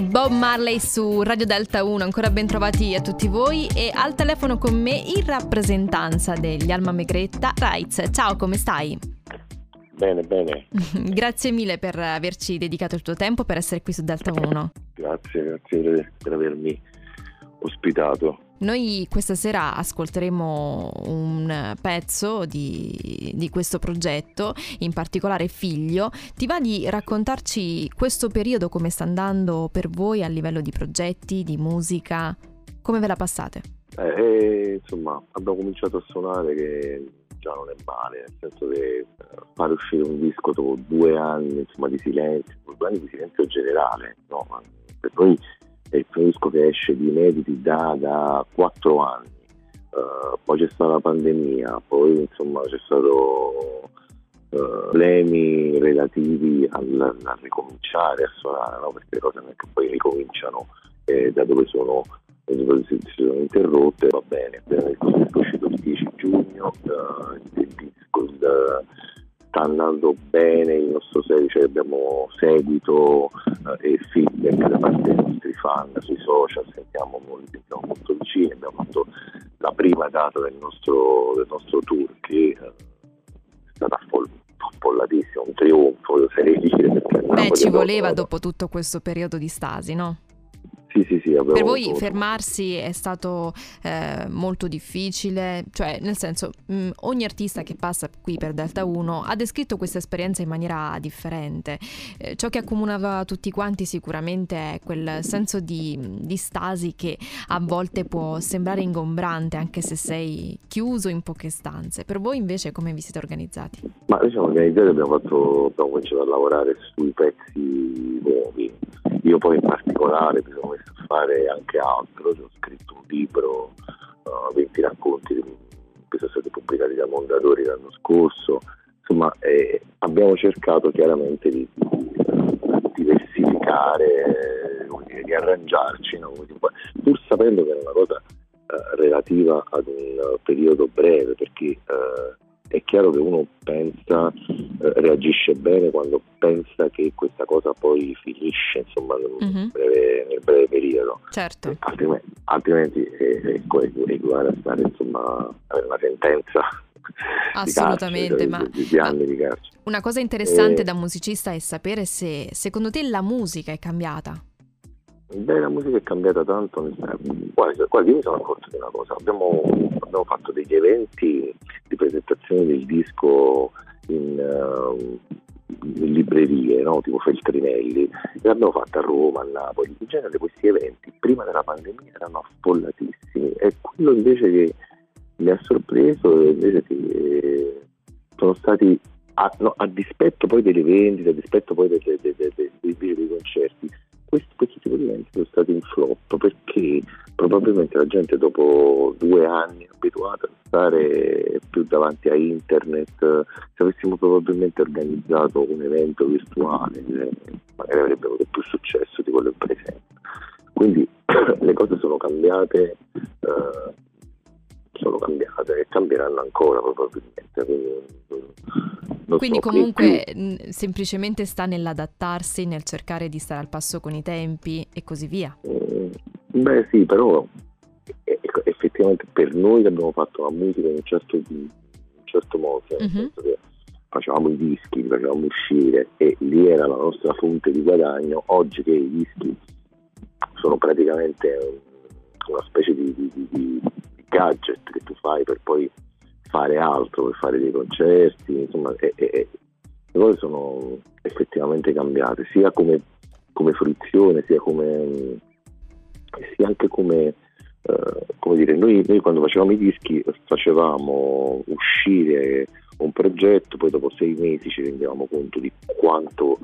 Bob Marley su Radio Delta 1, ancora ben trovati a tutti voi e al telefono con me in rappresentanza degli Alma Megretta, Raiz. Ciao, come stai? Bene, bene. grazie mille per averci dedicato il tuo tempo per essere qui su Delta 1. Grazie, grazie per avermi ospitato. Noi questa sera ascolteremo un pezzo di, di, questo progetto, in particolare Figlio. Ti va di raccontarci questo periodo, come sta andando per voi a livello di progetti, di musica? Come ve la passate? Eh, eh insomma, abbiamo cominciato a suonare che già non è male, nel senso che eh, fare uscire un disco dopo due anni insomma, di silenzio, due anni di silenzio generale, no? per noi è il disco che esce di inediti da, da 4 anni. Uh, poi c'è stata la pandemia, poi insomma c'è stato uh, problemi relativi al, al, ricominciare a suonare, no? perché le cose non è che poi ricominciano eh, da dove sono si, sono interrotte, va bene, il disco è uscito il 10 giugno, uh, il disco il, sta andando bene il nostro cioè abbiamo seguito eh, e feedback da parte dei nostri fan sui social, sentiamo, sentiamo molto vicini, abbiamo fatto la prima data del nostro, del nostro tour che eh, è stata affollatissima, un trionfo, oserei dire. Beh, ci voleva dopo tutto questo periodo di stasi, no? Sì, sì, sì. Per voi avuto... fermarsi è stato eh, molto difficile, cioè nel senso mh, mm, ogni artista che passa qui per Delta 1 ha descritto questa esperienza in maniera differente. Eh, ciò che accomunava tutti quanti sicuramente è quel senso di, di, stasi che a volte può sembrare ingombrante anche se sei chiuso in poche stanze. Per voi invece come vi siete organizzati? Ma diciamo organizzati abbiamo, fatto, abbiamo cominciato a lavorare sui pezzi nuovi. Io poi in particolare mi sono messo a fare anche altro, ho scritto un libro, uh, 20 racconti che sono stati pubblicati da Mondadori l'anno scorso, insomma eh, abbiamo cercato chiaramente di, di diversificare, dire, di arrangiarci, no? pur sapendo che è una cosa uh, relativa ad un periodo breve, perché uh, è chiaro che uno pensa, eh, reagisce bene quando pensa che questa cosa poi finisce insomma, nel, uh-huh. breve, nel breve, periodo. Certo. altrimenti, altrimenti è, è, è uguale a stare insomma, avere una sentenza. Assolutamente, di carcere, ma, di, di anni di carcere. una cosa interessante e... da musicista è sapere se secondo te la musica è cambiata. Beh, la musica è cambiata tanto nel tempo. Io mi sono accorto di una cosa, abbiamo, abbiamo fatto degli eventi di presentazione del disco in, uh, in librerie, no? tipo Feltrinelli, e l'abbiamo fatto a Roma, a Napoli. In genere questi eventi prima della pandemia erano affollatissimi e quello invece che mi ha sorpreso invece che eh, sono stati a, no, a, dispetto poi delle vendite, a dispetto poi dei, dei, dei concerti, questi, questi tipo di eventi sono stati in flop perché probabilmente la gente dopo due anni abituata a stare più davanti a internet, se avessimo probabilmente organizzato un evento virtuale magari avrebbe avuto più successo di quello in presenza. Quindi le cose sono cambiate, eh, sono cambiate e cambieranno ancora probabilmente. Quindi, quindi so, comunque più... semplicemente sta nell'adattarsi, nel cercare di stare al passo con i tempi e così via. Mm, beh sì, però effettivamente per noi che abbiamo fatto la musica in un certo, in un certo modo, cioè, nel uh-huh. senso che facevamo i dischi, li facevamo uscire e lì era la nostra fonte di guadagno, oggi che i dischi sono praticamente una specie di, di, di gadget che tu fai per poi fare altro, per fare dei concerti, insomma, e, e, le cose sono effettivamente cambiate, sia come, come fruizione, sia, come, sia anche come, eh, come dire, noi, noi quando facevamo i dischi facevamo uscire un progetto, poi dopo sei mesi ci rendevamo conto di quanto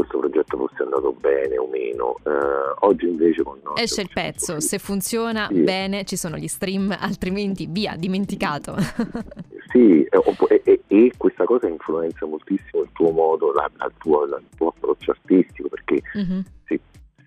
questo progetto fosse andato bene o meno. Eh, oggi invece con noi esce il pezzo, se funziona sì. bene ci sono gli stream, altrimenti via, dimenticato. sì, e, e, e, questa cosa influenza moltissimo il tuo modo, la, la tua, il tuo approccio artistico, perché uh-huh. se,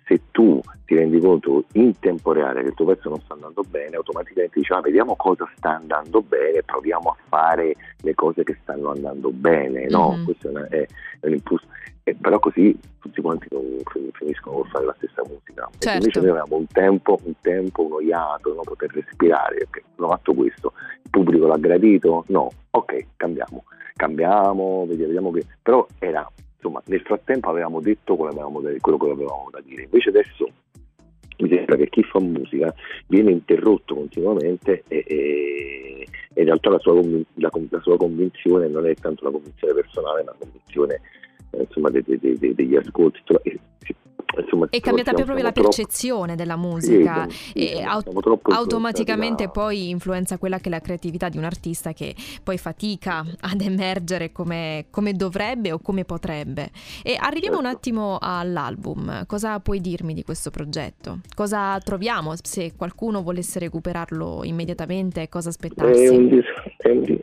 se, tu ti rendi conto in tempo reale che il tuo pezzo non sta andando bene, automaticamente dici ah, vediamo cosa sta andando bene, proviamo a fare le cose che stanno andando bene, no? Mm-hmm. Questo è, una, è, è un impulso. E però così tutti quanti finiscono con fare la stessa musica. Certo. Invece noi avevamo un tempo, un tempo, uno iato, no? poter respirare, perché abbiamo fatto questo, il pubblico l'ha gradito? No, ok, cambiamo, cambiamo, vediamo che... Però era insomma, nel frattempo avevamo detto quello, avevamo, quello che avevamo da dire. Invece adesso mi sembra che chi fa musica viene interrotto continuamente e, e, e in realtà la sua, la, la sua, convinzione non è tanto una convinzione personale, ma una convinzione eh, insomma, de, de, de, degli ascolti. E, Insomma, è cambiata proprio la percezione della musica sì, sì, e aut- automaticamente poi influenza quella che è la creatività di un artista che poi fatica ad emergere come, come dovrebbe o come potrebbe. E arriviamo certo. un attimo all'album. Cosa puoi dirmi di questo progetto? Cosa troviamo se qualcuno volesse recuperarlo immediatamente? Cosa aspettarsi? È un, dis- è un, è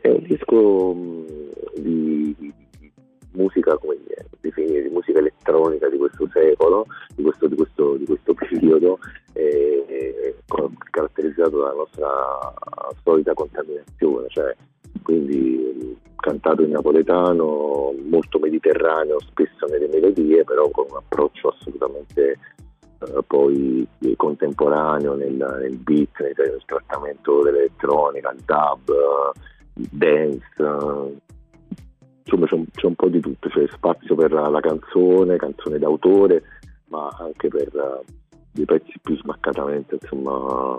nostra solita contaminazione, cioè quindi cantato in napoletano, molto mediterraneo, spesso nelle melodie, però con un approccio assolutamente eh, poi contemporaneo nel, nel beat, nel, nel trattamento dell'elettronica, il dub, il dance, insomma c'è un, c'è un, po' di tutto, c'è spazio per la, la canzone, canzone d'autore, ma anche per dei pezzi più smaccatamente, insomma,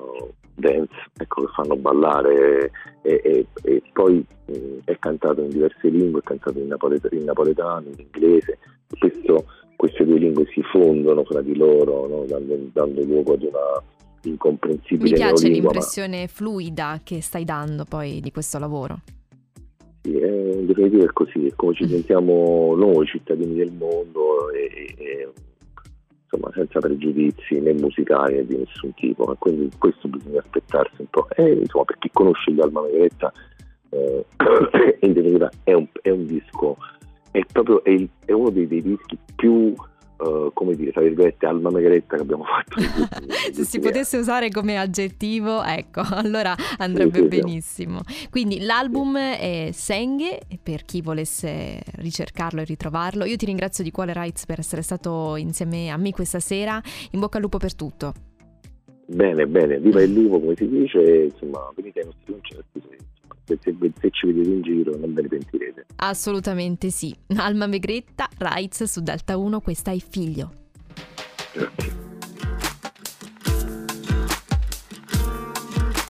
dance, ecco, che fanno ballare e, e, e poi mh, mm, è cantato in diverse lingue, è cantato in, napoletano, in napoletano, in inglese, spesso queste due lingue si fondono fra di loro, no? dando, dando luogo ad una incomprensibile Mi piace neolingua, l'impressione ma... fluida che stai dando poi di questo lavoro. Sì, è, in definitiva è così, è come ci sentiamo noi cittadini del mondo e, e insomma, senza pregiudizi né musicali né di nessun tipo, quindi questo bisogna aspettarsi un po'. E, insomma, per chi conosce gli Alma Megretta, eh, in definitiva è un, è un disco, è proprio è, il, è uno dei, dei dischi più uh, come dire, tra virgolette, alma megretta che abbiamo fatto. Se si potesse usare come aggettivo, ecco, allora andrebbe sì, sì, benissimo. Quindi l'album è Senghe, per chi volesse ricercarlo e ritrovarlo. Io ti ringrazio di cuore, Rights, per essere stato insieme a me questa sera. In bocca al lupo per tutto. Bene, bene, viva il lupo, come si dice, insomma, venite ai nostri concerti se, se, ci vedete in giro non ve ne pentirete. Assolutamente sì. Alma Megretta, Rights su Delta 1, questa è Figlio. Grazie.